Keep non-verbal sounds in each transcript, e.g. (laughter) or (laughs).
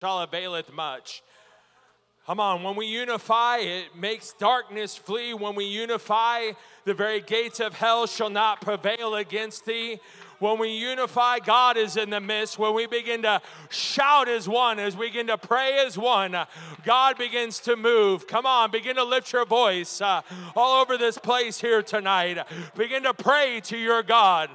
shall availeth much. Come on, when we unify, it makes darkness flee. When we unify, the very gates of hell shall not prevail against thee. When we unify, God is in the midst. When we begin to shout as one, as we begin to pray as one, God begins to move. Come on, begin to lift your voice uh, all over this place here tonight. Begin to pray to your God.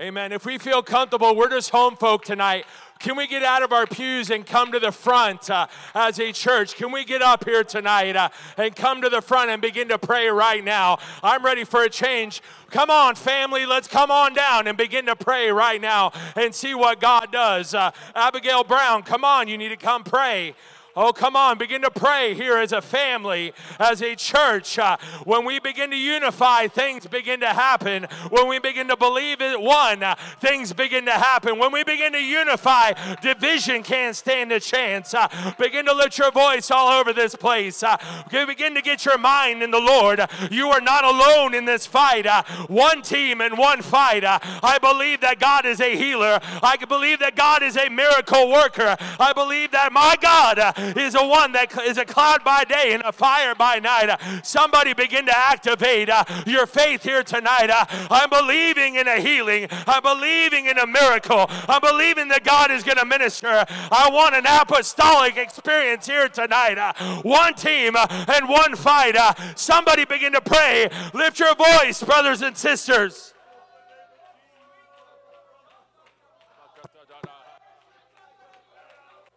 Amen. If we feel comfortable, we're just home folk tonight. Can we get out of our pews and come to the front uh, as a church? Can we get up here tonight uh, and come to the front and begin to pray right now? I'm ready for a change. Come on, family, let's come on down and begin to pray right now and see what God does. Uh, Abigail Brown, come on, you need to come pray. Oh, come on, begin to pray here as a family, as a church. Uh, when we begin to unify, things begin to happen. When we begin to believe in one, uh, things begin to happen. When we begin to unify, division can't stand a chance. Uh, begin to lift your voice all over this place. Uh, begin to get your mind in the Lord. You are not alone in this fight. Uh, one team and one fight. Uh, I believe that God is a healer. I believe that God is a miracle worker. I believe that my God is a one that is a cloud by day and a fire by night. Somebody begin to activate uh, your faith here tonight. Uh, I'm believing in a healing. I'm believing in a miracle. I'm believing that God is going to minister. I want an apostolic experience here tonight. Uh, one team and one fight. Somebody begin to pray. Lift your voice, brothers and sisters.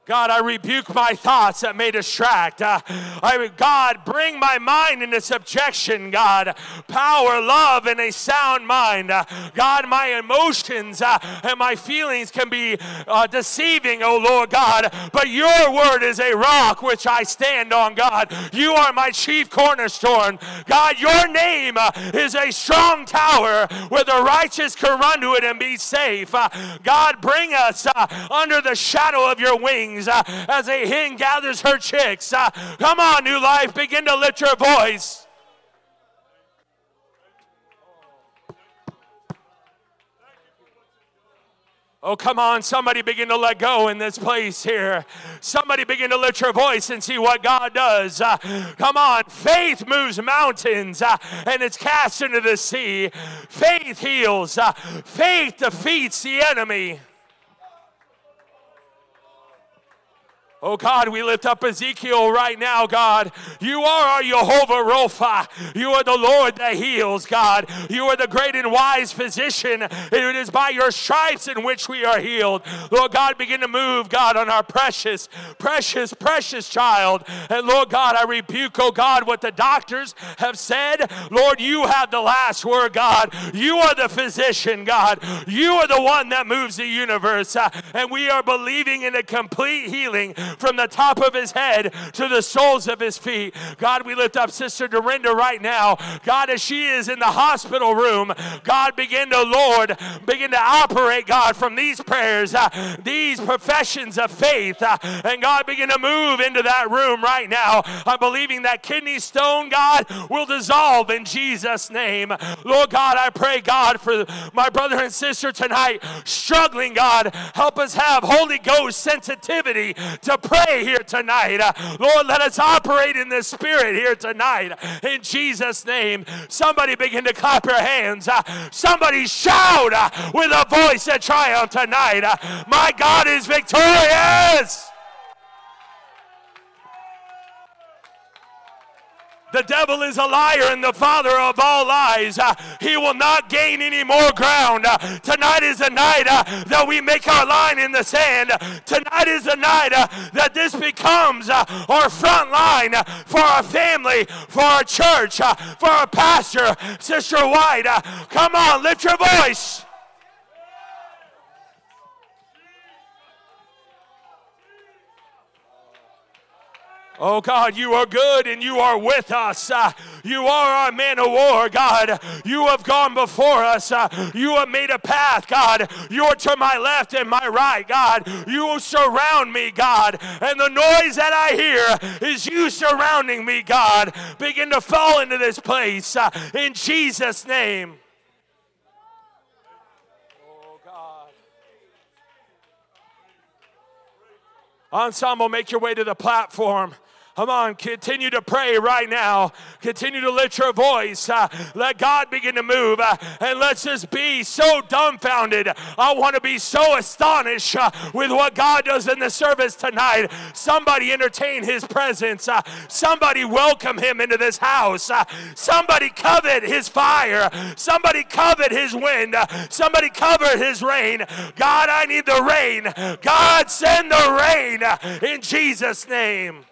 God, I rebuke my thoughts that may distract. Uh, I, God, bring my mind into subjection, God. Power, love, and a sound mind. Uh, God, my emotions uh, and my feelings can be uh, deceiving, oh Lord God, but your word is a rock which I stand on, God. You are my chief cornerstone. God, your name uh, is a strong tower where the righteous can run to it and be safe. Uh, God, bring us under the shadow of your wings uh, as a hen gathers her chicks. Uh, come on, new life, begin to lift your voice. Oh, come on, somebody begin to let go in this place here. Somebody begin to lift your voice and see what God does. Uh, come on, faith moves mountains uh, and it's cast into the sea. Faith heals, uh, faith defeats the enemy. Oh God, we lift up Ezekiel right now, God. You are our Jehovah Rapha. You are the Lord that heals, God. You are the great and wise physician. It is by your stripes in which we are healed. Lord God, begin to move, God, on our precious, precious, precious child. And Lord God, I rebuke, oh God, what the doctors have said. Lord, you have the last word, God. You are the physician, God. You are the one that moves the universe. And we are believing in a complete healing from the top of his head to the soles of his feet. God, we lift up Sister Dorinda right now. God, as she is in the hospital room, God, begin to, Lord, begin to operate, God, from these prayers, uh, these professions of faith. Uh, and God, begin to move into that room right now. I'm believing that kidney stone, God, will dissolve in Jesus' name. Lord God, I pray, God, for my brother and sister tonight struggling, God, help us have Holy Ghost sensitivity to pray here tonight. Uh, Lord, let us operate in the Spirit here tonight. In Jesus' name, somebody begin to clap your hands. Uh, somebody shout uh, with a voice of triumph tonight. My God is victorious. The devil is a liar and the father of all lies. Uh, he will not gain any more ground. Uh, tonight is a night uh, that we make our line in the sand. Tonight is a night that this becomes our front line for our family, for our church, for our pastor, Sister White. come on, lift your voice. Oh God, you are good and you are with us. Uh, you are our man of war, God. You have gone before us. Uh, you have made a path, God. You are to my left and my right, God. You surround me, God. And the noise that I hear is you surrounding me, God. Begin to fall into this place uh, in Jesus' name. Ensemble, make your way to the platform. Come on, continue to pray right now. Continue to lift your voice. Uh, let God begin to move. Uh, and let's just be so dumbfounded. I want to be so astonished uh, with what God does in the service tonight. Somebody entertain his presence. Uh, somebody welcome him into this house. Uh, somebody covet his fire. Somebody covet his wind. Uh, somebody covet his rain. God, I need the rain. God, send the rain in Jesus' name.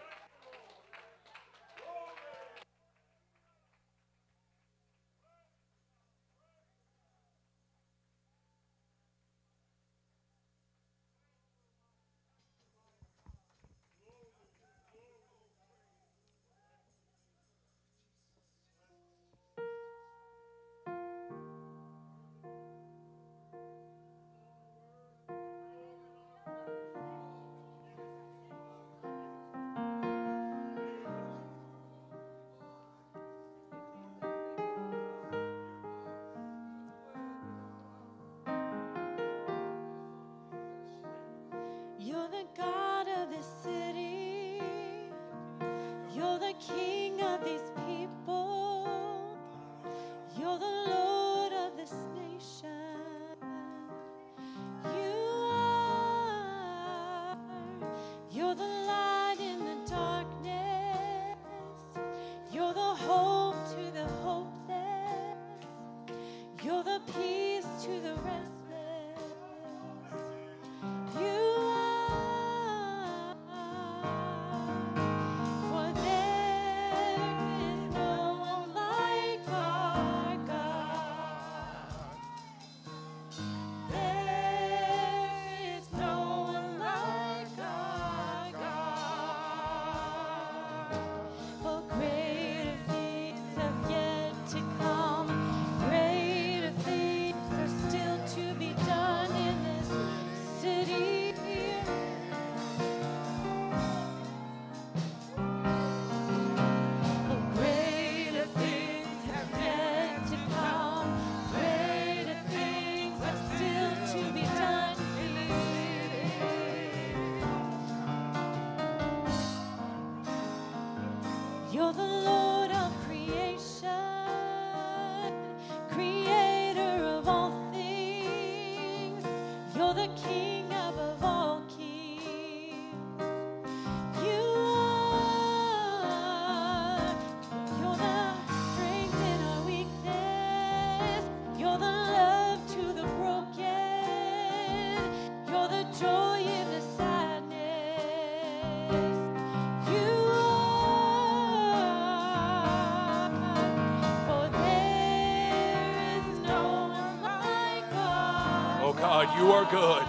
You are good.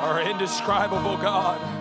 Our indescribable God.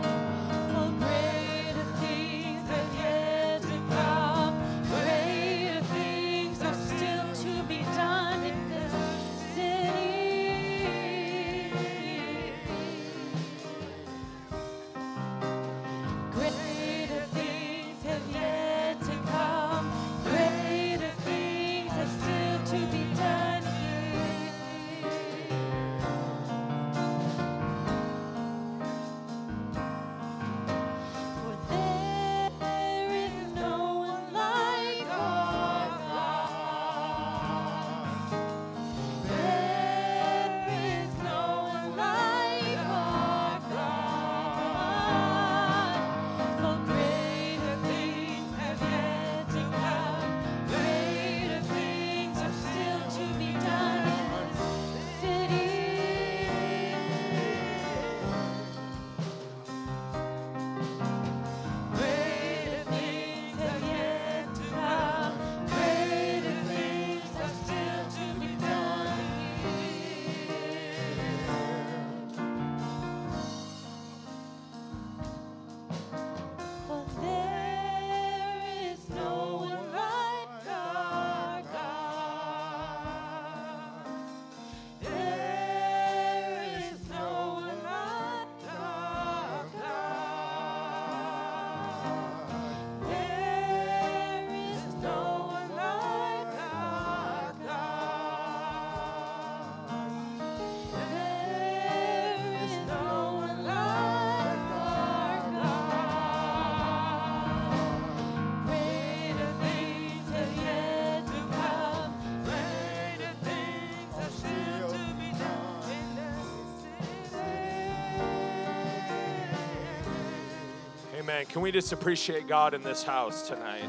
Amen. Can we just appreciate God in this house tonight?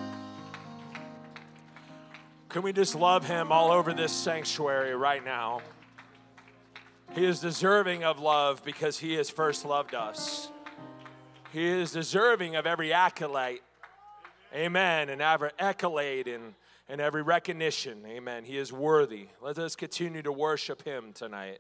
Can we just love Him all over this sanctuary right now? He is deserving of love because He has first loved us. He is deserving of every accolade. Amen. And every accolade and, and every recognition. Amen. He is worthy. Let us continue to worship Him tonight.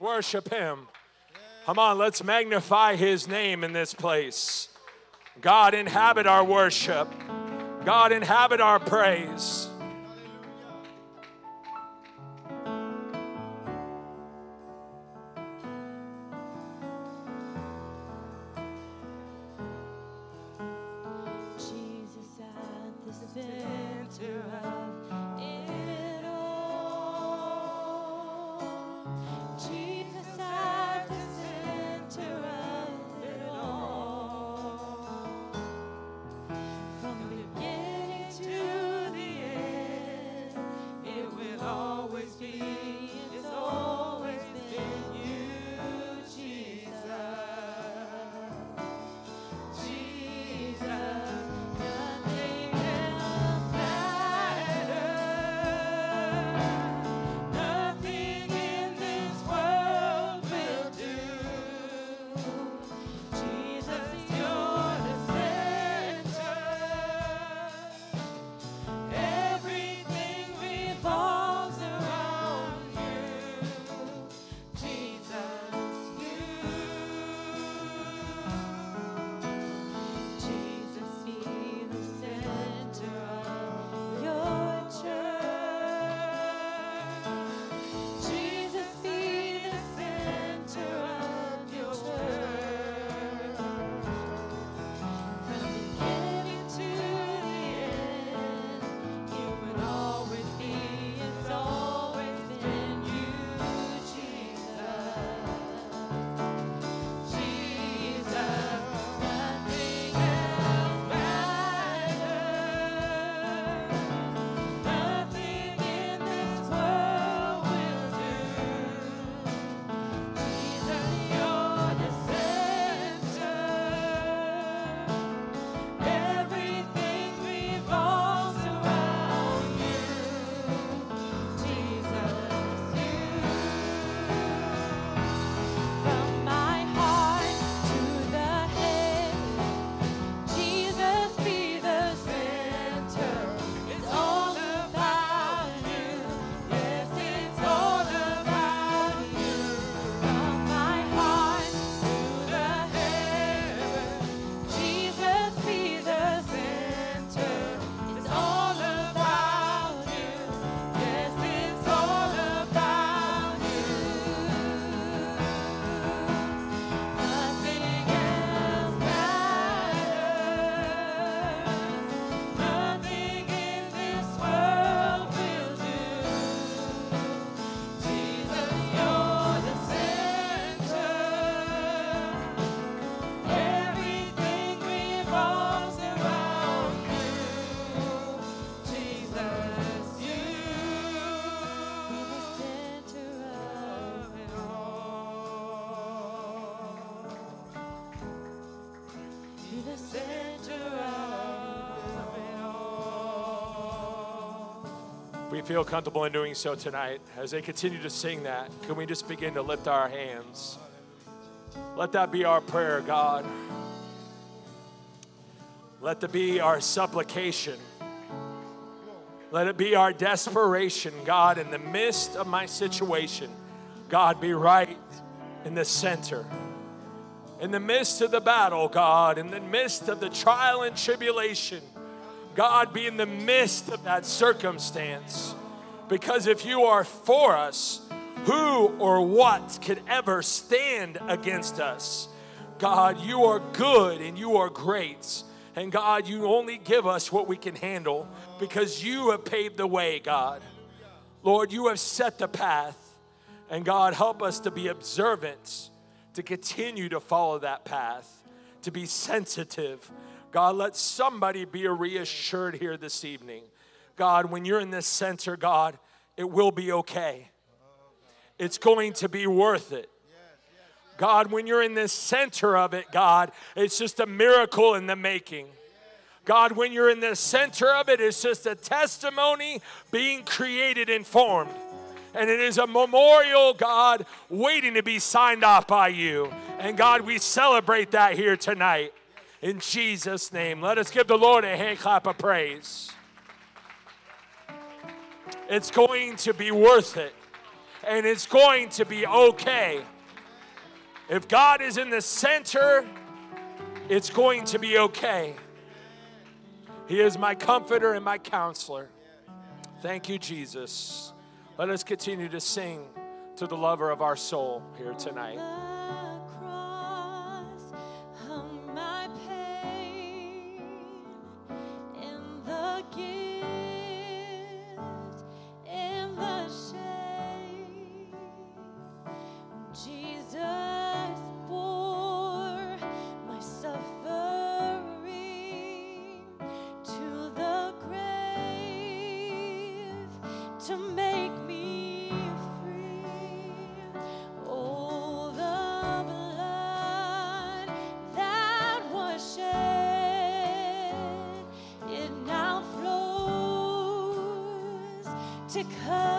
Worship Him. Come on, let's magnify His name in this place. God, inhabit our worship. God, inhabit our praise. Feel comfortable in doing so tonight, as they continue to sing that, can we just begin to lift our hands? Let that be our prayer, God. Let that be our supplication. Let it be our desperation, God, in the midst of my situation. God, be right in the center. In the midst of the battle, God, in the midst of the trial and tribulation. God, be in the midst of that circumstance. Because if you are for us, who or what could ever stand against us? God, you are good and you are great. And God, you only give us what we can handle because you have paved the way, God. Lord, you have set the path. And God, help us to be observant, to continue to follow that path, to be sensitive. God, let somebody be reassured here this evening. God, when you're in this center, God, it will be okay. It's going to be worth it. God, when you're in the center of it, God, it's just a miracle in the making. God, when you're in the center of it, it's just a testimony being created and formed. And it is a memorial, God, waiting to be signed off by you. And God, we celebrate that here tonight. In Jesus' name, let us give the Lord a hand clap of praise. It's going to be worth it, and it's going to be okay. If God is in the center, it's going to be okay. He is my comforter and my counselor. Thank you, Jesus. Let us continue to sing to the lover of our soul here tonight. Free. Oh, the to come.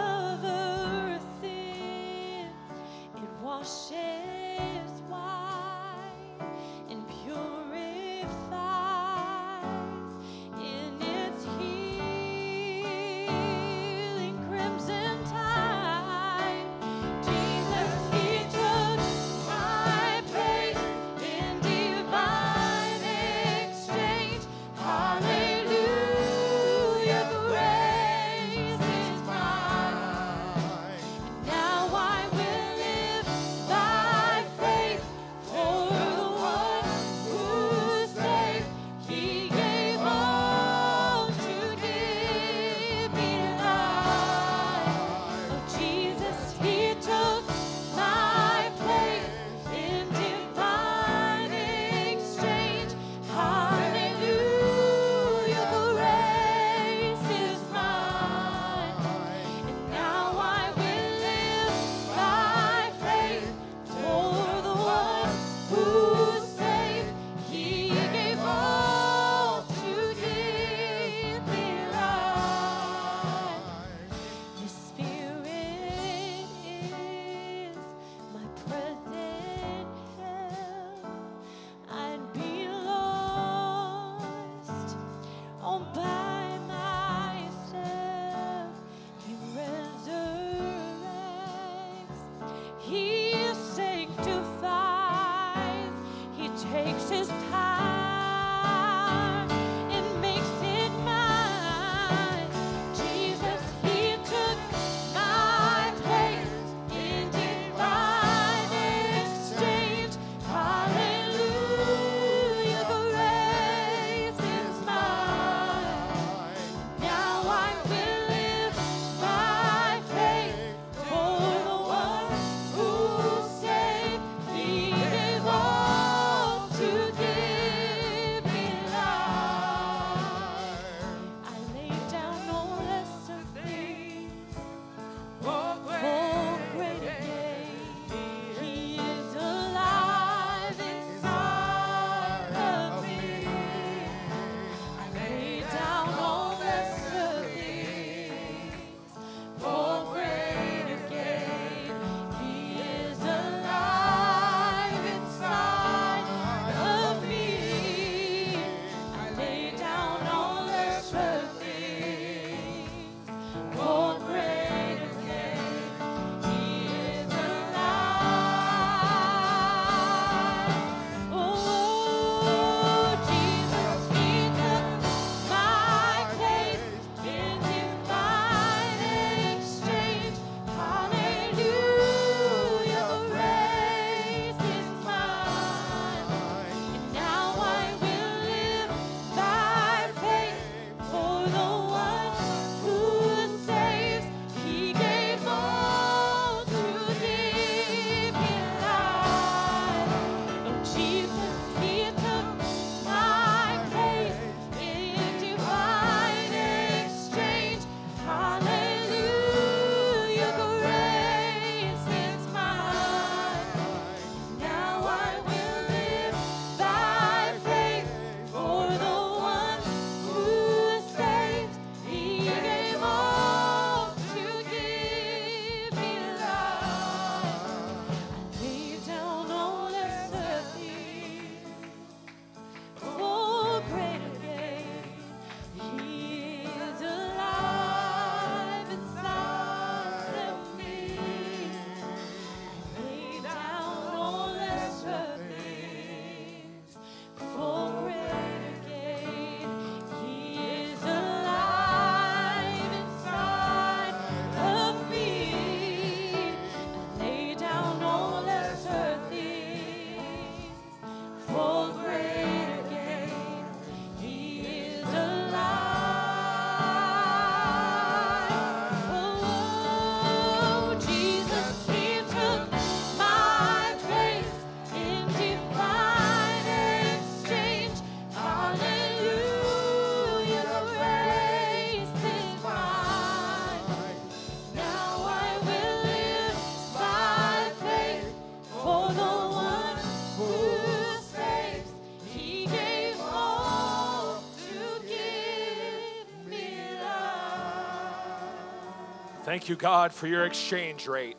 Thank you, God, for your exchange rate.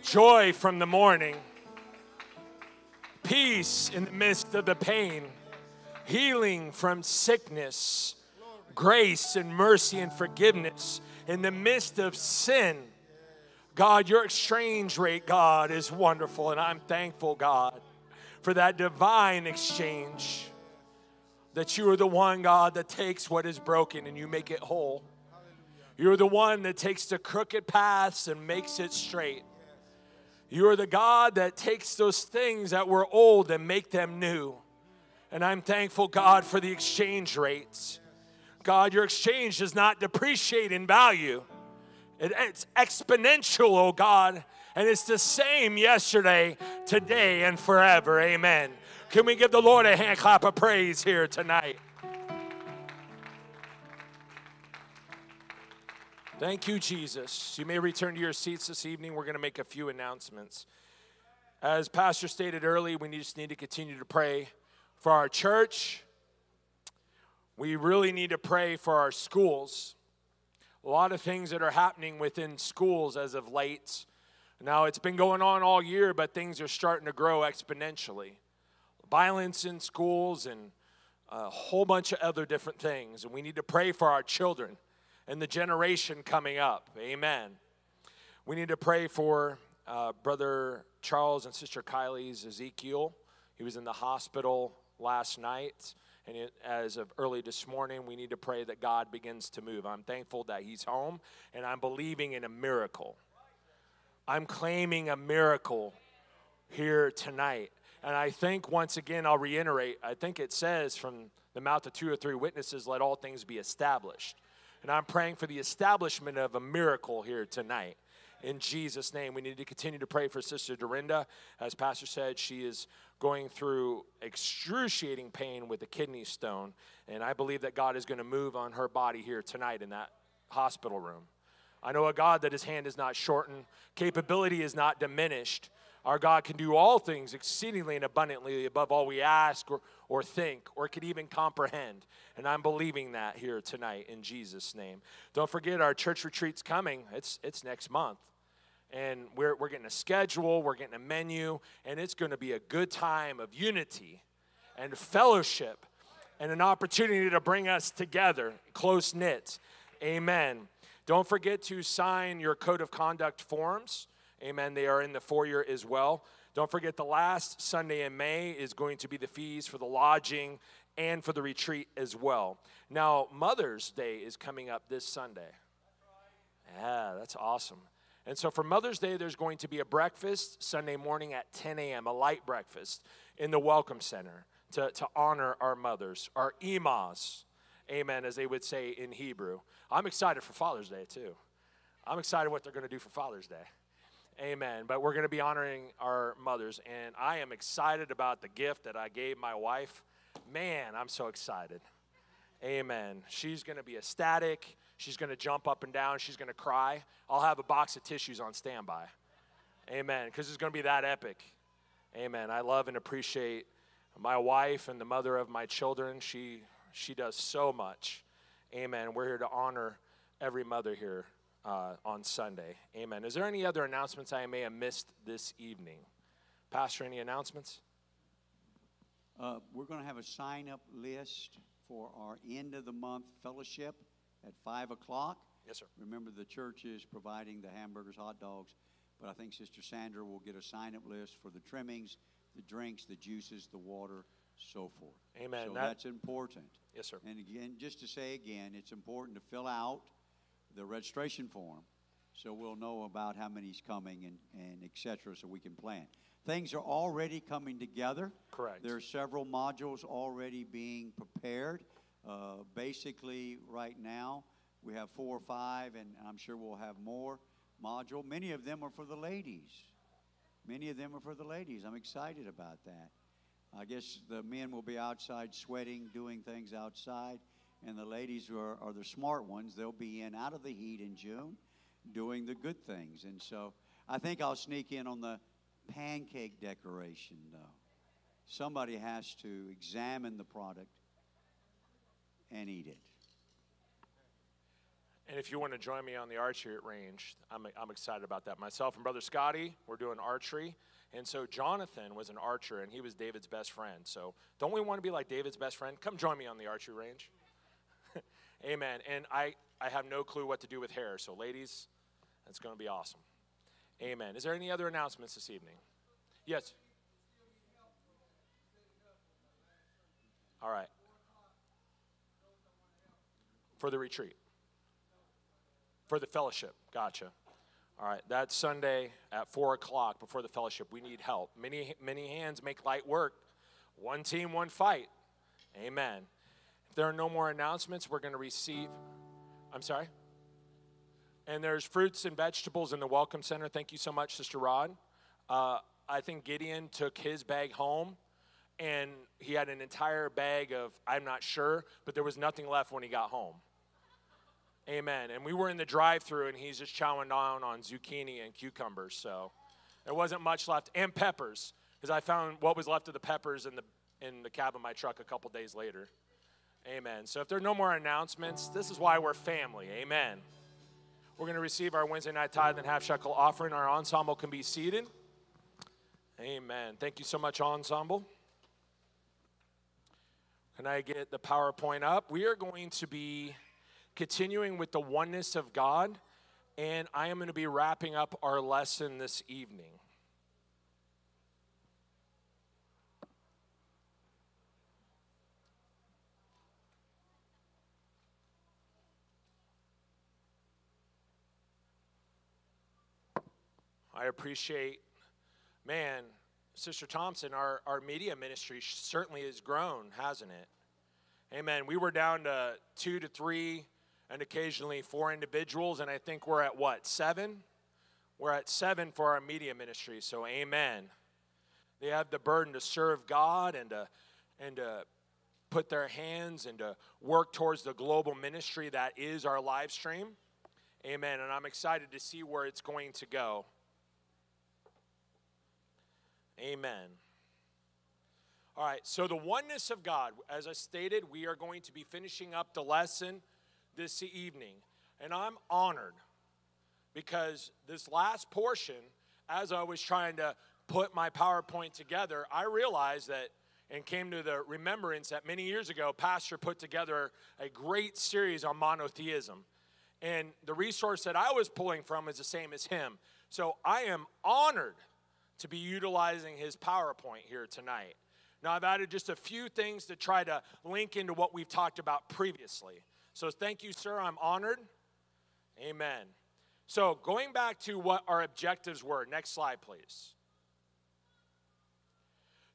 Joy from the morning, peace in the midst of the pain, healing from sickness, grace and mercy and forgiveness in the midst of sin. God, your exchange rate, God, is wonderful, and I'm thankful, God, for that divine exchange. That you are the one, God, that takes what is broken and you make it whole. You're the one that takes the crooked paths and makes it straight. You are the God that takes those things that were old and make them new. And I'm thankful, God, for the exchange rates. God, your exchange does not depreciate in value. It, it's exponential, oh God. And it's the same yesterday, today, and forever. Amen. Can we give the Lord a hand clap of praise here tonight? Thank you, Jesus. You may return to your seats this evening. We're going to make a few announcements. As Pastor stated early, we just need to continue to pray for our church. We really need to pray for our schools. A lot of things that are happening within schools as of late. Now, it's been going on all year, but things are starting to grow exponentially. Violence in schools and a whole bunch of other different things. And we need to pray for our children and the generation coming up. Amen. We need to pray for uh, Brother Charles and Sister Kylie's Ezekiel. He was in the hospital last night. And it, as of early this morning, we need to pray that God begins to move. I'm thankful that he's home, and I'm believing in a miracle. I'm claiming a miracle here tonight. And I think, once again, I'll reiterate I think it says from the mouth of two or three witnesses, let all things be established. And I'm praying for the establishment of a miracle here tonight. In Jesus' name, we need to continue to pray for Sister Dorinda. As Pastor said, she is going through excruciating pain with a kidney stone. And I believe that God is going to move on her body here tonight in that hospital room. I know a God that his hand is not shortened, capability is not diminished. Our God can do all things exceedingly and abundantly above all we ask or, or think or could even comprehend. And I'm believing that here tonight in Jesus' name. Don't forget our church retreat's coming. It's, it's next month. And we're, we're getting a schedule, we're getting a menu, and it's going to be a good time of unity and fellowship and an opportunity to bring us together, close knit. Amen. Don't forget to sign your code of conduct forms. Amen. They are in the foyer as well. Don't forget the last Sunday in May is going to be the fees for the lodging and for the retreat as well. Now, Mother's Day is coming up this Sunday. Yeah, that's awesome. And so for Mother's Day, there's going to be a breakfast Sunday morning at 10 a.m., a light breakfast in the Welcome Center to, to honor our mothers, our imas. Amen, as they would say in Hebrew. I'm excited for Father's Day, too. I'm excited what they're going to do for Father's Day. Amen. But we're going to be honoring our mothers. And I am excited about the gift that I gave my wife. Man, I'm so excited. Amen. She's going to be ecstatic. She's going to jump up and down. She's going to cry. I'll have a box of tissues on standby. Amen. Because it's going to be that epic. Amen. I love and appreciate my wife and the mother of my children. She she does so much. Amen. We're here to honor every mother here uh, on Sunday. Amen. Is there any other announcements I may have missed this evening? Pastor, any announcements? Uh, we're going to have a sign up list for our end of the month fellowship at 5 o'clock. Yes, sir. Remember, the church is providing the hamburgers, hot dogs, but I think Sister Sandra will get a sign up list for the trimmings, the drinks, the juices, the water, so forth. Amen. So That- that's important. Yes, sir. And again, just to say again, it's important to fill out the registration form so we'll know about how many's coming and, and et cetera so we can plan. Things are already coming together. Correct. There are several modules already being prepared. Uh, basically, right now, we have four or five, and I'm sure we'll have more module. Many of them are for the ladies. Many of them are for the ladies. I'm excited about that. I guess the men will be outside sweating, doing things outside, and the ladies are, are the smart ones. They'll be in out of the heat in June, doing the good things. And so I think I'll sneak in on the pancake decoration, though. Somebody has to examine the product and eat it. And if you want to join me on the archery range, I'm, I'm excited about that. Myself and Brother Scotty, we're doing archery. And so Jonathan was an archer, and he was David's best friend. So don't we want to be like David's best friend? Come join me on the archery range. Amen. And I, I have no clue what to do with hair. So, ladies, that's going to be awesome. Amen. Is there any other announcements this evening? Yes. All right. For the retreat. For the fellowship. Gotcha. All right. That's Sunday at 4 o'clock before the fellowship. We need help. Many, many hands make light work. One team, one fight. Amen. There are no more announcements, we're going to receive. I'm sorry? And there's fruits and vegetables in the Welcome Center. Thank you so much, Sister Rod. Uh, I think Gideon took his bag home and he had an entire bag of, I'm not sure, but there was nothing left when he got home. Amen. And we were in the drive through and he's just chowing down on zucchini and cucumbers. So there wasn't much left. And peppers, because I found what was left of the peppers in the, in the cab of my truck a couple days later. Amen. So if there are no more announcements, this is why we're family. Amen. We're going to receive our Wednesday night tithe and half shekel offering. Our ensemble can be seated. Amen. Thank you so much, ensemble. Can I get the PowerPoint up? We are going to be continuing with the oneness of God, and I am going to be wrapping up our lesson this evening. I appreciate, man, Sister Thompson, our, our media ministry certainly has grown, hasn't it? Amen. We were down to two to three and occasionally four individuals, and I think we're at what, seven? We're at seven for our media ministry, so amen. They have the burden to serve God and to, and to put their hands and to work towards the global ministry that is our live stream. Amen. And I'm excited to see where it's going to go. Amen. All right, so the oneness of God, as I stated, we are going to be finishing up the lesson this evening. And I'm honored because this last portion, as I was trying to put my PowerPoint together, I realized that and came to the remembrance that many years ago, Pastor put together a great series on monotheism. And the resource that I was pulling from is the same as him. So I am honored to be utilizing his PowerPoint here tonight. Now, I've added just a few things to try to link into what we've talked about previously. So, thank you, sir. I'm honored. Amen. So, going back to what our objectives were, next slide, please.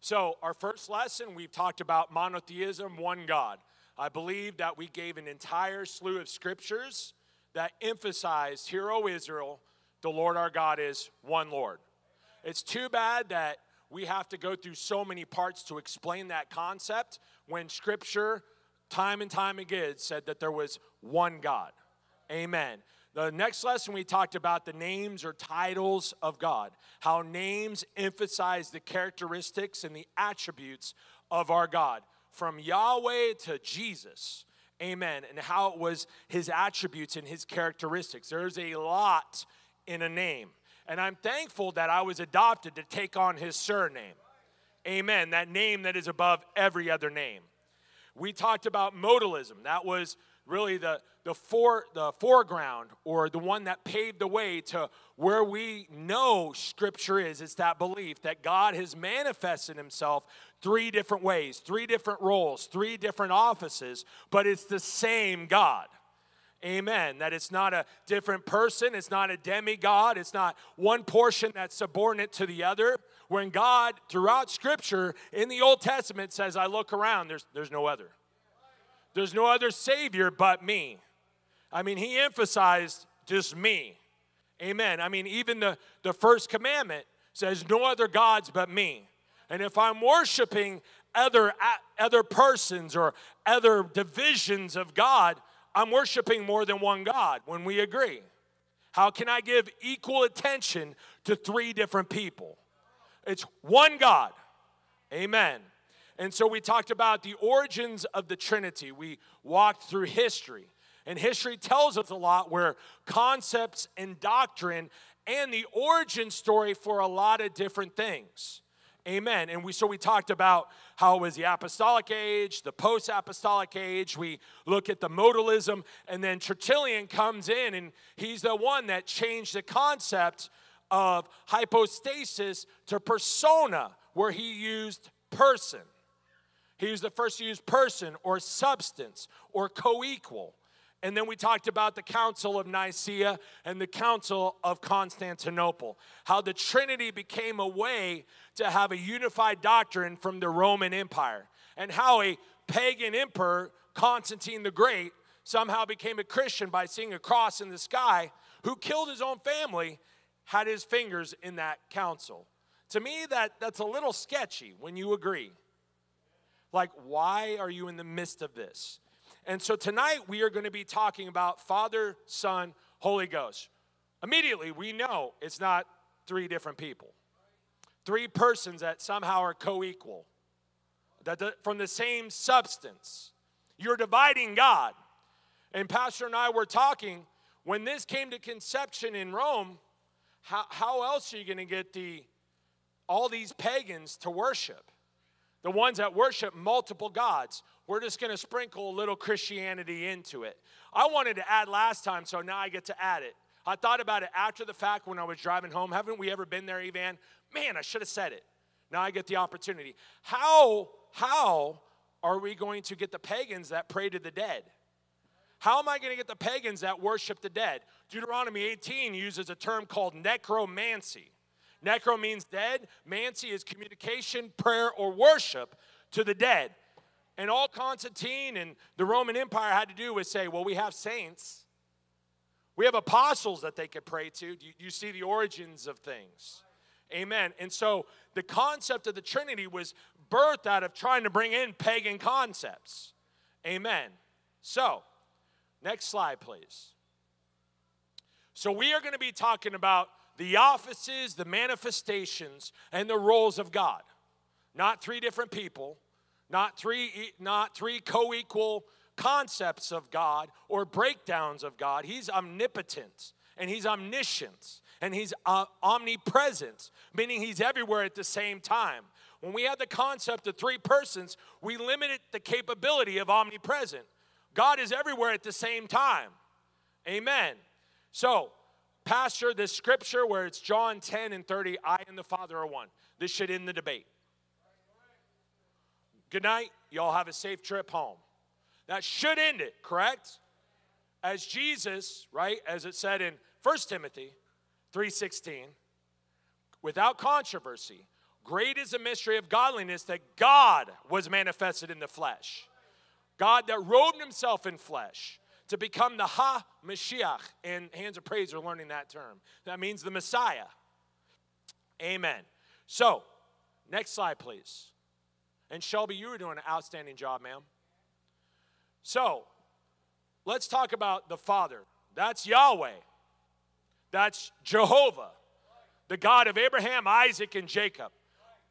So, our first lesson, we've talked about monotheism, one God. I believe that we gave an entire slew of scriptures that emphasized, Hear, O Israel, the Lord our God is one Lord. It's too bad that we have to go through so many parts to explain that concept when Scripture, time and time again, said that there was one God. Amen. The next lesson we talked about the names or titles of God, how names emphasize the characteristics and the attributes of our God, from Yahweh to Jesus. Amen. And how it was his attributes and his characteristics. There's a lot in a name. And I'm thankful that I was adopted to take on his surname. Amen. That name that is above every other name. We talked about modalism. That was really the, the, for, the foreground or the one that paved the way to where we know Scripture is. It's that belief that God has manifested Himself three different ways, three different roles, three different offices, but it's the same God. Amen. That it's not a different person, it's not a demigod, it's not one portion that's subordinate to the other. When God, throughout Scripture in the Old Testament, says, I look around, there's, there's no other. There's no other Savior but me. I mean, He emphasized just me. Amen. I mean, even the, the first commandment says, No other gods but me. And if I'm worshiping other, other persons or other divisions of God, I'm worshiping more than one God when we agree. How can I give equal attention to three different people? It's one God. Amen. And so we talked about the origins of the Trinity. We walked through history. And history tells us a lot where concepts and doctrine and the origin story for a lot of different things. Amen. And we so we talked about how it was the apostolic age, the post-apostolic age. We look at the modalism, and then Tertullian comes in, and he's the one that changed the concept of hypostasis to persona, where he used person. He was the first to use person or substance or co equal. And then we talked about the Council of Nicaea and the Council of Constantinople, how the Trinity became a way to have a unified doctrine from the Roman Empire, and how a pagan emperor, Constantine the Great, somehow became a Christian by seeing a cross in the sky, who killed his own family, had his fingers in that council. To me, that, that's a little sketchy when you agree. Like, why are you in the midst of this? And so tonight we are going to be talking about Father, Son, Holy Ghost. Immediately, we know it's not three different people, three persons that somehow are co equal, that from the same substance. You're dividing God. And Pastor and I were talking when this came to conception in Rome, how, how else are you going to get the all these pagans to worship? The ones that worship multiple gods. We're just going to sprinkle a little Christianity into it. I wanted to add last time, so now I get to add it. I thought about it after the fact when I was driving home. Haven't we ever been there, Evan? Man, I should have said it. Now I get the opportunity. How, how are we going to get the pagans that pray to the dead? How am I going to get the pagans that worship the dead? Deuteronomy 18 uses a term called necromancy. Necro means dead, mancy is communication, prayer, or worship to the dead. And all Constantine and the Roman Empire had to do was say, well, we have saints. We have apostles that they could pray to. You, you see the origins of things. Amen. And so the concept of the Trinity was birthed out of trying to bring in pagan concepts. Amen. So, next slide, please. So, we are going to be talking about the offices, the manifestations, and the roles of God. Not three different people, not three, not three co equal concepts of God or breakdowns of God. He's omnipotent and He's omniscient and He's uh, omnipresent, meaning He's everywhere at the same time. When we have the concept of three persons, we limited the capability of omnipresent. God is everywhere at the same time. Amen. So, Pastor, this scripture where it's John 10 and 30, I and the Father are one. This should end the debate. Good night. Y'all have a safe trip home. That should end it, correct? As Jesus, right, as it said in 1 Timothy 3:16, without controversy, great is the mystery of godliness that God was manifested in the flesh. God that robed himself in flesh to become the Ha Mashiach. And Hands of Praise are learning that term. That means the Messiah. Amen. So, next slide, please. And Shelby, you were doing an outstanding job, ma'am. So, let's talk about the Father. That's Yahweh. That's Jehovah, the God of Abraham, Isaac, and Jacob.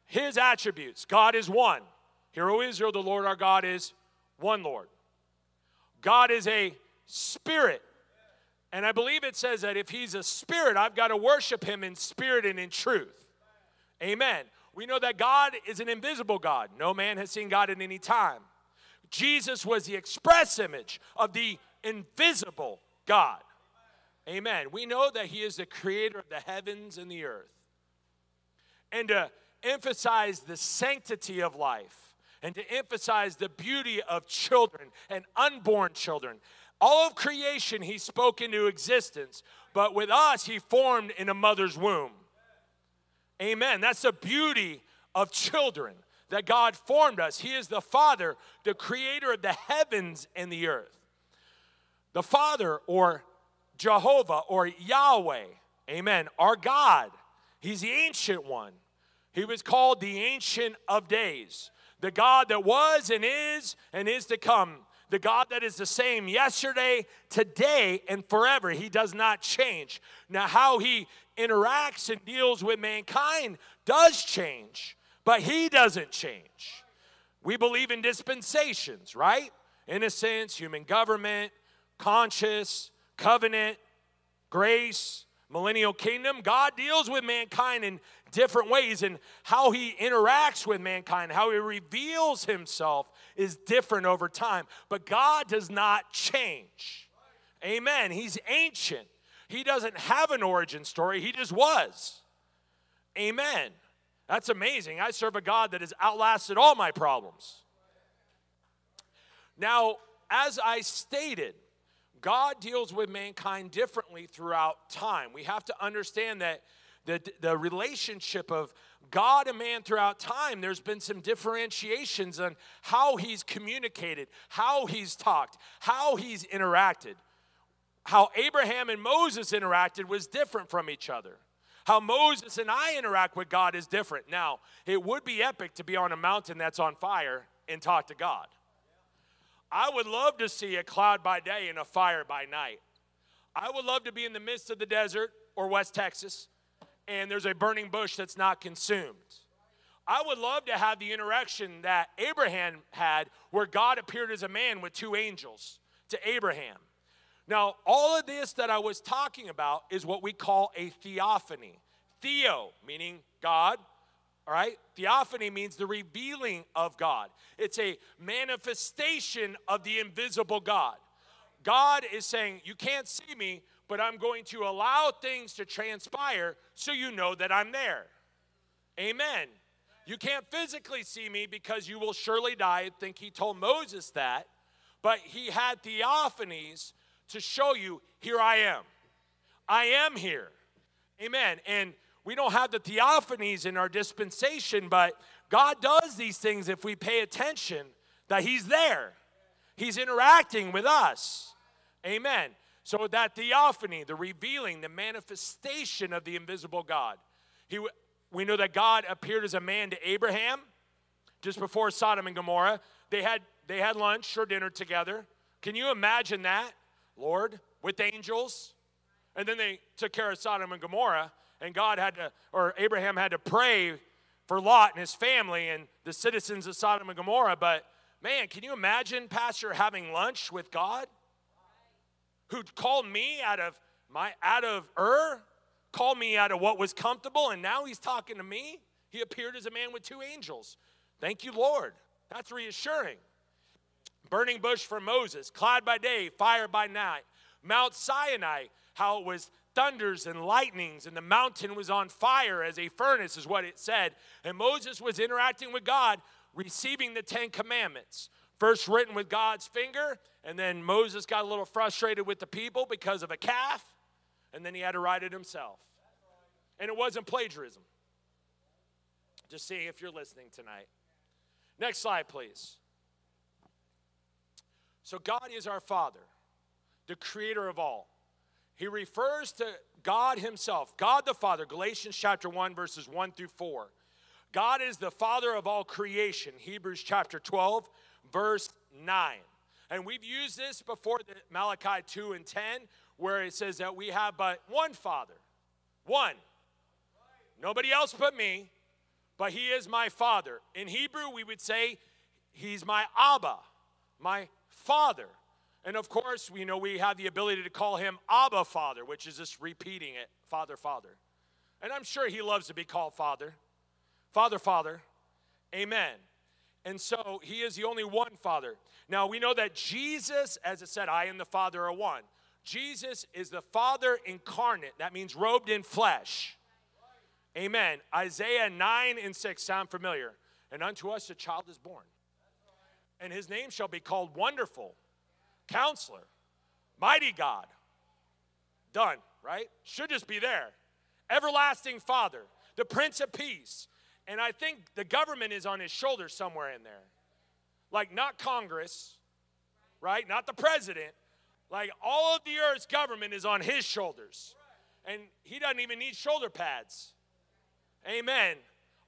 His attributes God is one. Hear, O Israel, the Lord our God is one Lord. God is a spirit. And I believe it says that if he's a spirit, I've got to worship him in spirit and in truth. Amen. We know that God is an invisible God. No man has seen God at any time. Jesus was the express image of the invisible God. Amen. We know that He is the creator of the heavens and the earth. And to emphasize the sanctity of life and to emphasize the beauty of children and unborn children, all of creation He spoke into existence, but with us He formed in a mother's womb. Amen. That's the beauty of children that God formed us. He is the Father, the creator of the heavens and the earth. The Father, or Jehovah, or Yahweh, amen, our God. He's the ancient one. He was called the Ancient of Days, the God that was and is and is to come, the God that is the same yesterday, today, and forever. He does not change. Now, how he interacts and deals with mankind does change, but he doesn't change. We believe in dispensations, right? Innocence, human government, conscious, covenant, grace, millennial kingdom. God deals with mankind in different ways, and how he interacts with mankind, how he reveals himself is different over time. But God does not change. Amen. He's ancient. He doesn't have an origin story, he just was. Amen. That's amazing. I serve a God that has outlasted all my problems. Now, as I stated, God deals with mankind differently throughout time. We have to understand that the, the relationship of God and man throughout time, there's been some differentiations on how he's communicated, how he's talked, how he's interacted. How Abraham and Moses interacted was different from each other. How Moses and I interact with God is different. Now, it would be epic to be on a mountain that's on fire and talk to God. I would love to see a cloud by day and a fire by night. I would love to be in the midst of the desert or West Texas and there's a burning bush that's not consumed. I would love to have the interaction that Abraham had where God appeared as a man with two angels to Abraham. Now, all of this that I was talking about is what we call a theophany. Theo, meaning God, all right? Theophany means the revealing of God, it's a manifestation of the invisible God. God is saying, You can't see me, but I'm going to allow things to transpire so you know that I'm there. Amen. You can't physically see me because you will surely die. I think he told Moses that. But he had theophanies to show you, here I am. I am here. Amen. And we don't have the theophanies in our dispensation, but God does these things if we pay attention that He's there. He's interacting with us. Amen. So that theophany, the revealing, the manifestation of the invisible God. He, we know that God appeared as a man to Abraham just before Sodom and Gomorrah. They had, they had lunch or dinner together. Can you imagine that, Lord, with angels? And then they took care of Sodom and Gomorrah, and God had to, or Abraham had to pray for Lot and his family and the citizens of Sodom and Gomorrah. But man, can you imagine, Pastor, having lunch with God? who called me out of my out of Ur, called me out of what was comfortable, and now he's talking to me. He appeared as a man with two angels. Thank you, Lord. That's reassuring. Burning bush for Moses, cloud by day, fire by night. Mount Sinai, how it was thunders and lightnings, and the mountain was on fire as a furnace, is what it said. And Moses was interacting with God, receiving the Ten Commandments. First written with God's finger, and then Moses got a little frustrated with the people because of a calf, and then he had to write it himself. And it wasn't plagiarism. Just seeing if you're listening tonight. Next slide, please. So, God is our Father, the creator of all. He refers to God Himself, God the Father, Galatians chapter 1, verses 1 through 4. God is the Father of all creation, Hebrews chapter 12, verse 9. And we've used this before, Malachi 2 and 10, where it says that we have but one Father. One. Nobody else but me, but He is my Father. In Hebrew, we would say, He's my Abba, my Father. And of course, we know we have the ability to call Him Abba Father, which is just repeating it Father, Father. And I'm sure He loves to be called Father. Father, Father. Amen. And so he is the only one Father. Now we know that Jesus, as it said, I and the Father are one. Jesus is the Father incarnate. That means robed in flesh. Amen. Isaiah 9 and 6 sound familiar. And unto us a child is born. And his name shall be called Wonderful, Counselor, Mighty God. Done, right? Should just be there. Everlasting Father, the Prince of Peace, and I think the government is on his shoulders somewhere in there. Like, not Congress, right? Not the president. Like, all of the earth's government is on his shoulders. And he doesn't even need shoulder pads. Amen.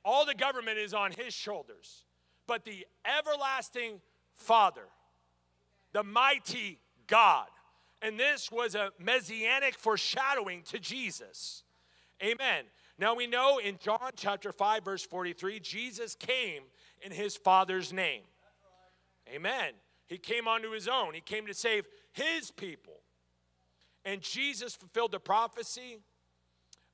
All the government is on his shoulders. But the everlasting Father, the mighty God, and this was a messianic foreshadowing to Jesus. Amen. Now we know in John chapter 5, verse 43, Jesus came in his Father's name. Amen. He came onto his own. He came to save his people. And Jesus fulfilled the prophecy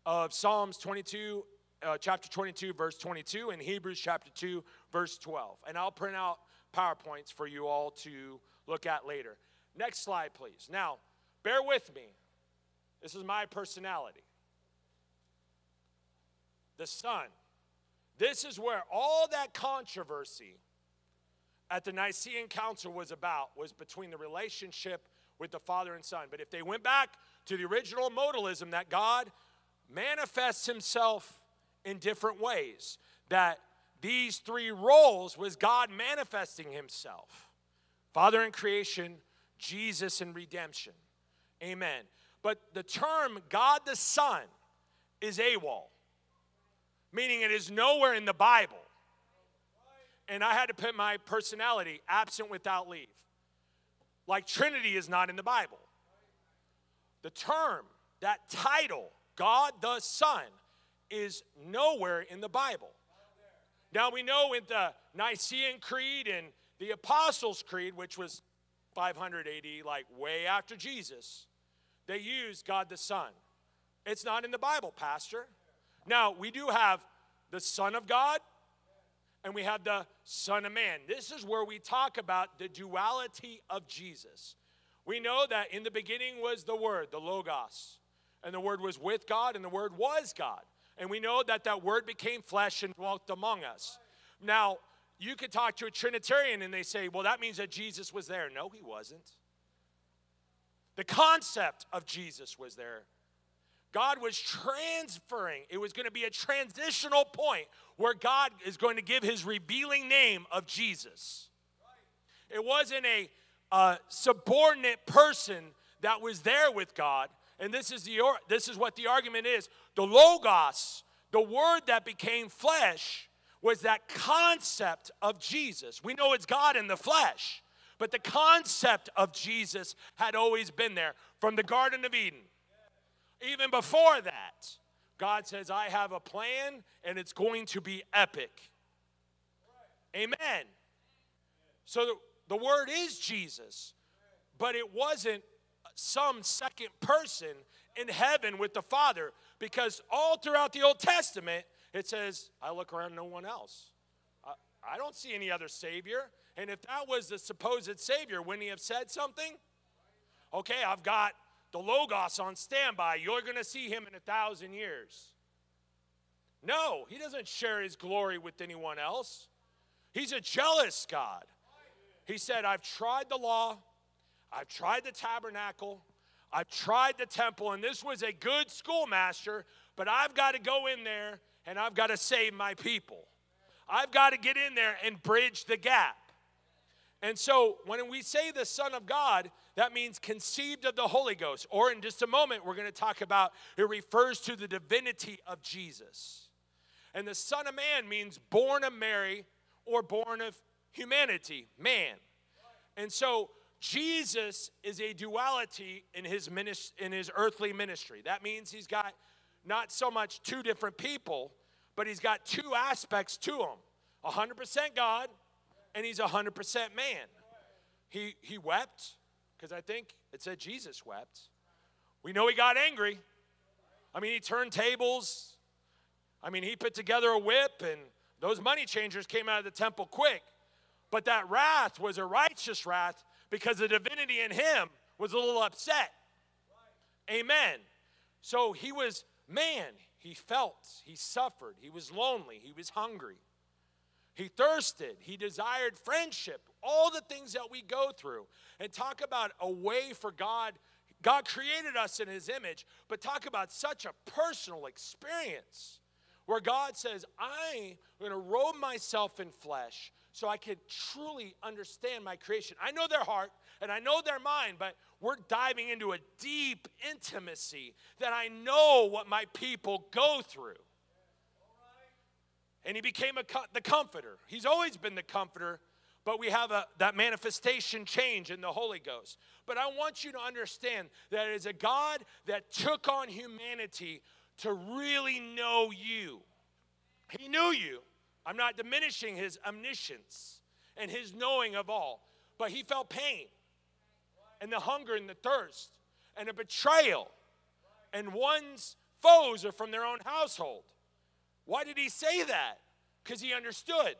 of Psalms 22, uh, chapter 22, verse 22, and Hebrews chapter 2, verse 12. And I'll print out PowerPoints for you all to look at later. Next slide, please. Now, bear with me. This is my personality. The Son. This is where all that controversy at the Nicene Council was about, was between the relationship with the Father and Son. But if they went back to the original modalism that God manifests himself in different ways, that these three roles was God manifesting himself Father in creation, Jesus in redemption. Amen. But the term God the Son is AWOL, meaning it is nowhere in the Bible. And I had to put my personality absent without leave. Like Trinity is not in the Bible. The term, that title, God the Son, is nowhere in the Bible. Now we know in the Nicene Creed and the Apostles' Creed, which was 500 AD, like way after Jesus, they used God the Son. It's not in the Bible, Pastor. Now, we do have the Son of God and we have the Son of Man. This is where we talk about the duality of Jesus. We know that in the beginning was the Word, the Logos, and the Word was with God, and the Word was God. And we know that that Word became flesh and dwelt among us. Now, you could talk to a Trinitarian and they say, well, that means that Jesus was there. No, he wasn't. The concept of Jesus was there. God was transferring, it was going to be a transitional point where God is going to give his revealing name of Jesus. It wasn't a, a subordinate person that was there with God. And this is, the, this is what the argument is. The Logos, the word that became flesh, was that concept of Jesus. We know it's God in the flesh, but the concept of Jesus had always been there from the Garden of Eden. Even before that, God says, I have a plan and it's going to be epic. Amen. So the, the word is Jesus, but it wasn't some second person in heaven with the Father because all throughout the Old Testament, it says, I look around, no one else. I, I don't see any other Savior. And if that was the supposed Savior, wouldn't he have said something? Okay, I've got the Logos on standby. You're going to see him in a thousand years. No, he doesn't share his glory with anyone else. He's a jealous God. He said, I've tried the law, I've tried the tabernacle, I've tried the temple, and this was a good schoolmaster, but I've got to go in there and I've got to save my people. I've got to get in there and bridge the gap. And so when we say the Son of God, that means conceived of the Holy Ghost. Or in just a moment, we're going to talk about it refers to the divinity of Jesus. And the Son of Man means born of Mary or born of humanity, man. And so Jesus is a duality in his, minis- in his earthly ministry. That means he's got not so much two different people, but he's got two aspects to him 100% God and he's 100% man. He, he wept, because I think it said Jesus wept. We know he got angry. I mean, he turned tables. I mean, he put together a whip, and those money changers came out of the temple quick. But that wrath was a righteous wrath because the divinity in him was a little upset. Amen. So he was man. He felt, he suffered, he was lonely, he was hungry. He thirsted. He desired friendship. All the things that we go through. And talk about a way for God. God created us in His image, but talk about such a personal experience where God says, I'm going to robe myself in flesh so I can truly understand my creation. I know their heart and I know their mind, but we're diving into a deep intimacy that I know what my people go through and he became a, the comforter. He's always been the comforter, but we have a, that manifestation change in the Holy Ghost. But I want you to understand that it is a God that took on humanity to really know you. He knew you. I'm not diminishing his omniscience and his knowing of all, but he felt pain. and the hunger and the thirst and a betrayal. And one's foes are from their own household. Why did he say that? Because he understood.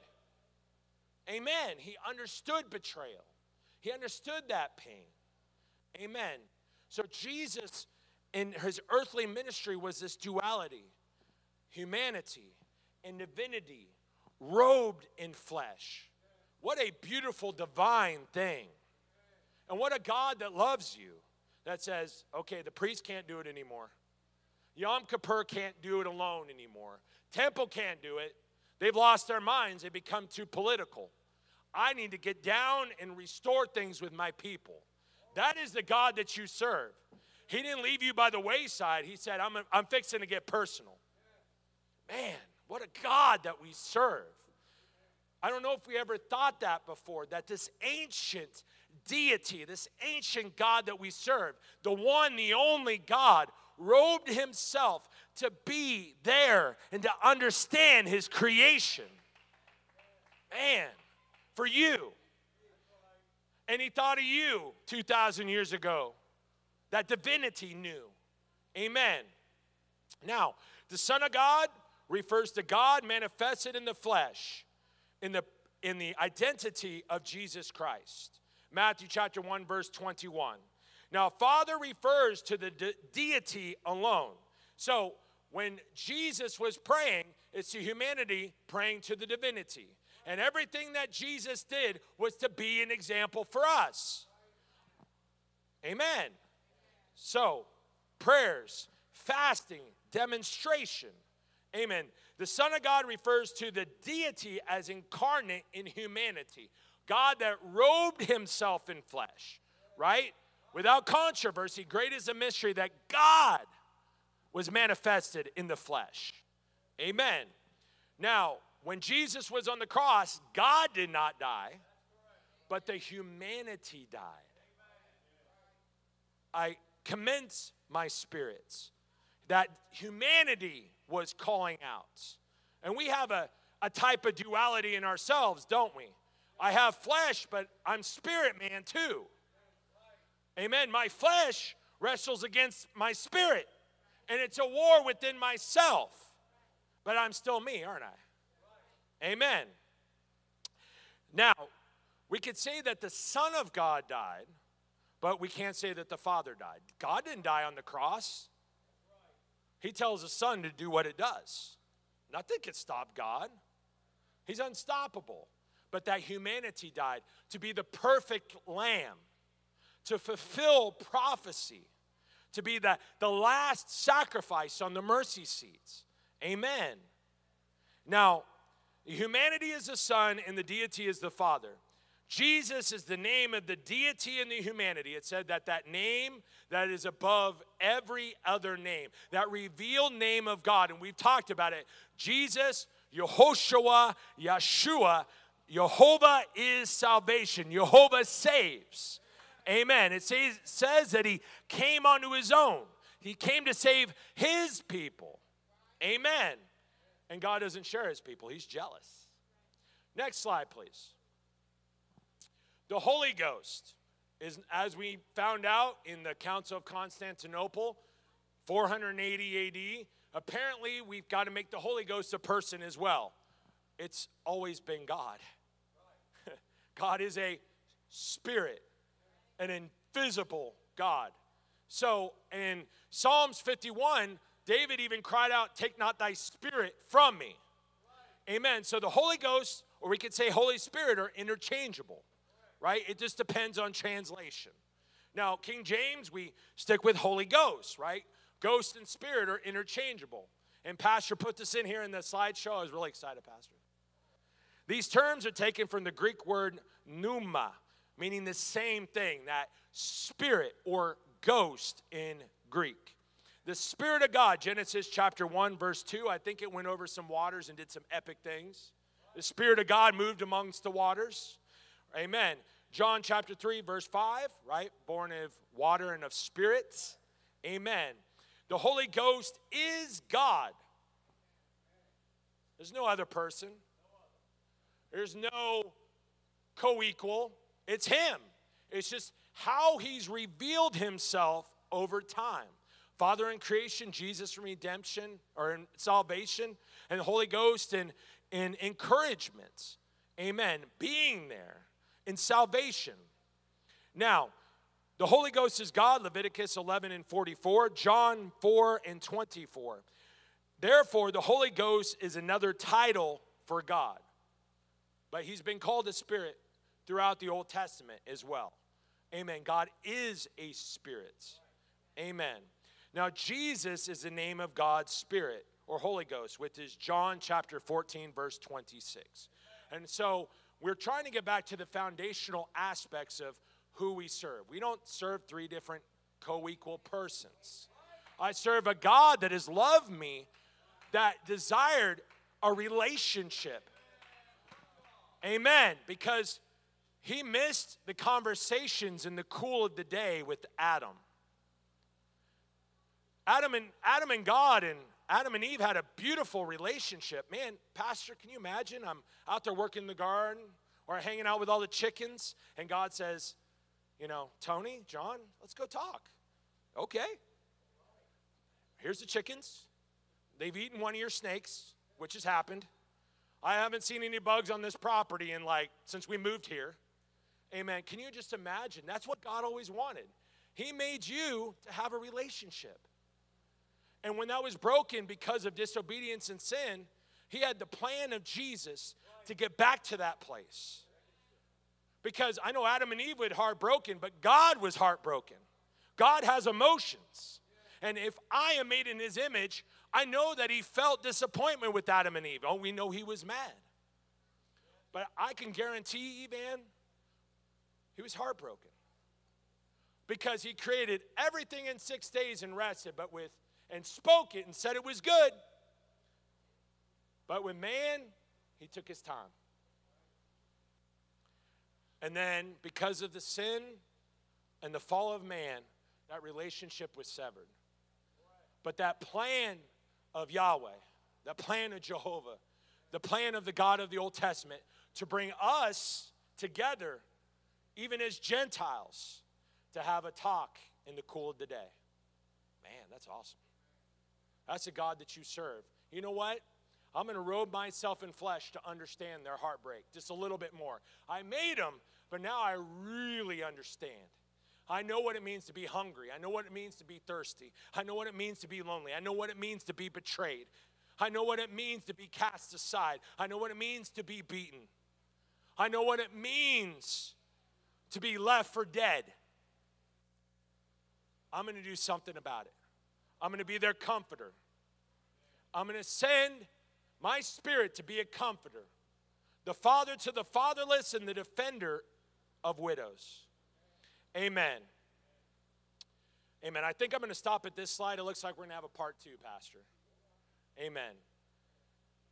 Amen. He understood betrayal, he understood that pain. Amen. So Jesus in his earthly ministry was this duality humanity and divinity robed in flesh. What a beautiful divine thing. And what a God that loves you that says, okay, the priest can't do it anymore. Yom Kippur can't do it alone anymore. Temple can't do it. They've lost their minds, they become too political. I need to get down and restore things with my people. That is the God that you serve. He didn't leave you by the wayside. He said, I'm, I'm fixing to get personal. Man, what a God that we serve. I don't know if we ever thought that before, that this ancient deity, this ancient God that we serve, the one, the only God, robed himself to be there and to understand his creation. Man, for you. And he thought of you 2,000 years ago. That divinity knew. Amen. Now, the Son of God refers to God manifested in the flesh, in the, in the identity of Jesus Christ. Matthew chapter 1, verse 21. Now, Father refers to the de- deity alone. So, when Jesus was praying, it's to humanity praying to the divinity. And everything that Jesus did was to be an example for us. Amen. So, prayers, fasting, demonstration. Amen. The Son of God refers to the deity as incarnate in humanity. God that robed himself in flesh, right? Without controversy, great is the mystery that God was manifested in the flesh. Amen. Now, when Jesus was on the cross, God did not die, but the humanity died. I commence my spirits that humanity was calling out. And we have a, a type of duality in ourselves, don't we? I have flesh, but I'm spirit man too. Amen. My flesh wrestles against my spirit, and it's a war within myself. But I'm still me, aren't I? Amen. Now, we could say that the Son of God died, but we can't say that the Father died. God didn't die on the cross. He tells the Son to do what it does. Nothing can stop God. He's unstoppable. But that humanity died to be the perfect lamb, to fulfill prophecy, to be the, the last sacrifice on the mercy seats. Amen. Now, humanity is the Son and the deity is the Father. Jesus is the name of the deity and the humanity. It said that that name that is above every other name, that revealed name of God, and we've talked about it. Jesus, Yehoshua, Yeshua, Jehovah is salvation. Jehovah saves. Amen. It says, says that he came unto his own. He came to save his people. Amen. And God doesn't share his people, he's jealous. Next slide, please. The Holy Ghost is, as we found out in the Council of Constantinople, 480 AD, apparently we've got to make the Holy Ghost a person as well. It's always been God. (laughs) God is a spirit, an invisible God. So in Psalms 51, David even cried out, Take not thy spirit from me. Amen. So the Holy Ghost, or we could say Holy Spirit, are interchangeable right? It just depends on translation. Now, King James, we stick with Holy Ghost, right? Ghost and spirit are interchangeable. And Pastor put this in here in the slideshow. I was really excited, Pastor. These terms are taken from the Greek word pneuma, meaning the same thing, that spirit or ghost in Greek. The Spirit of God, Genesis chapter 1, verse 2, I think it went over some waters and did some epic things. The Spirit of God moved amongst the waters. Amen. John chapter 3, verse 5, right? Born of water and of spirits. Amen. The Holy Ghost is God. There's no other person, there's no co equal. It's Him. It's just how he's revealed himself over time. Father in creation, Jesus in redemption or in salvation, and the Holy Ghost in, in encouragement. Amen. Being there in salvation. Now, the Holy Ghost is God, Leviticus 11 and 44, John 4 and 24. Therefore, the Holy Ghost is another title for God. But he's been called a spirit throughout the Old Testament as well. Amen. God is a spirit. Amen. Now, Jesus is the name of God's Spirit or Holy Ghost, which is John chapter 14, verse 26. And so we're trying to get back to the foundational aspects of who we serve. We don't serve three different co equal persons. I serve a God that has loved me, that desired a relationship. Amen. Because he missed the conversations in the cool of the day with Adam. Adam and Adam and God and Adam and Eve had a beautiful relationship. Man, Pastor, can you imagine? I'm out there working in the garden or hanging out with all the chickens, and God says, you know, Tony, John, let's go talk. Okay. Here's the chickens. They've eaten one of your snakes, which has happened. I haven't seen any bugs on this property in like since we moved here. Amen. Can you just imagine? That's what God always wanted. He made you to have a relationship. And when that was broken because of disobedience and sin, he had the plan of Jesus to get back to that place. Because I know Adam and Eve were heartbroken, but God was heartbroken. God has emotions. And if I am made in his image, I know that he felt disappointment with Adam and Eve. Oh, we know he was mad. But I can guarantee, Evan, he was heartbroken. Because he created everything in six days and rested, but with and spoke it and said it was good. But with man, he took his time. And then, because of the sin and the fall of man, that relationship was severed. But that plan of Yahweh, that plan of Jehovah, the plan of the God of the Old Testament to bring us together, even as Gentiles, to have a talk in the cool of the day. Man, that's awesome. That's a God that you serve. You know what? I'm going to robe myself in flesh to understand their heartbreak just a little bit more. I made them, but now I really understand. I know what it means to be hungry. I know what it means to be thirsty. I know what it means to be lonely. I know what it means to be betrayed. I know what it means to be cast aside. I know what it means to be beaten. I know what it means to be left for dead. I'm going to do something about it. I'm going to be their comforter. I'm going to send my spirit to be a comforter, the father to the fatherless and the defender of widows. Amen. Amen. I think I'm going to stop at this slide. It looks like we're going to have a part two, Pastor. Amen.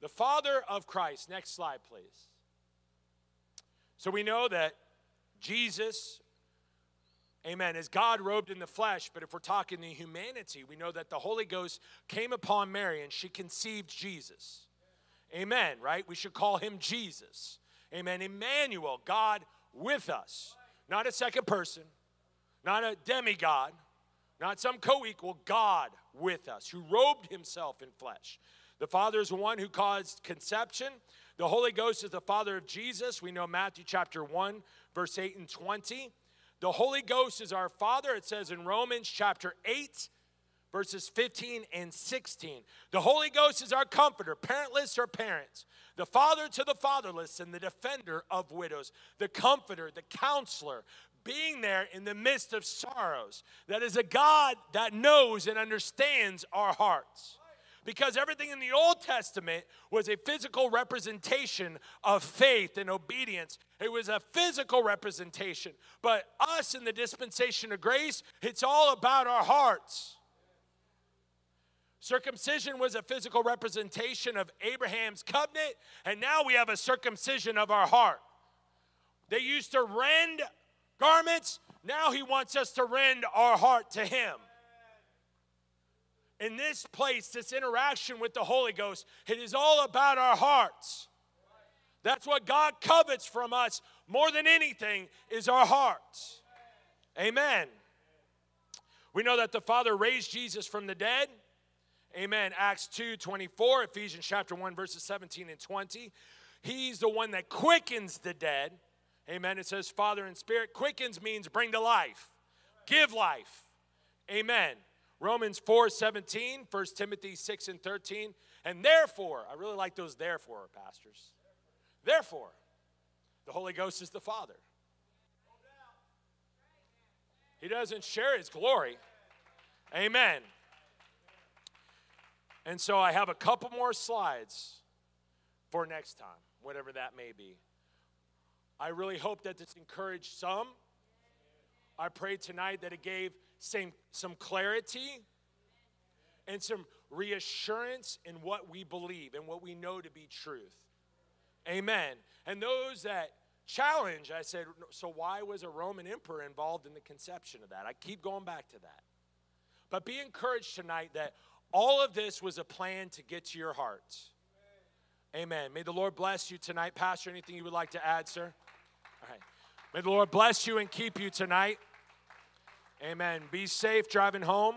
The Father of Christ. Next slide, please. So we know that Jesus Amen. Is God robed in the flesh, but if we're talking the humanity, we know that the Holy Ghost came upon Mary and she conceived Jesus. Amen, right? We should call him Jesus. Amen. Emmanuel, God with us. Not a second person, not a demigod, not some co equal, God with us, who robed himself in flesh. The Father is the one who caused conception. The Holy Ghost is the Father of Jesus. We know Matthew chapter 1, verse 8 and 20. The Holy Ghost is our Father. It says in Romans chapter 8, verses 15 and 16. The Holy Ghost is our comforter, parentless or parents, the father to the fatherless, and the defender of widows, the comforter, the counselor, being there in the midst of sorrows. That is a God that knows and understands our hearts because everything in the Old Testament was a physical representation of faith and obedience. It was a physical representation. But us in the dispensation of grace, it's all about our hearts. Circumcision was a physical representation of Abraham's covenant, and now we have a circumcision of our heart. They used to rend garments, now he wants us to rend our heart to him in this place, this interaction with the Holy Ghost, it is all about our hearts. That's what God covets from us more than anything is our hearts. Amen. We know that the Father raised Jesus from the dead. Amen. Acts 2 24, Ephesians chapter 1, verses 17 and 20. He's the one that quickens the dead. Amen. It says Father and Spirit. Quickens means bring to life, give life. Amen. Romans 4 17, 1 Timothy 6 and 13. And therefore, I really like those therefore, pastors. Therefore, the Holy Ghost is the Father. He doesn't share his glory. Amen. And so I have a couple more slides for next time, whatever that may be. I really hope that this encouraged some. I pray tonight that it gave some, some clarity and some reassurance in what we believe and what we know to be truth. Amen. And those that challenge, I said, so why was a Roman emperor involved in the conception of that? I keep going back to that. But be encouraged tonight that all of this was a plan to get to your hearts. Amen. May the Lord bless you tonight. Pastor, anything you would like to add, sir? All right. May the Lord bless you and keep you tonight. Amen. Be safe driving home.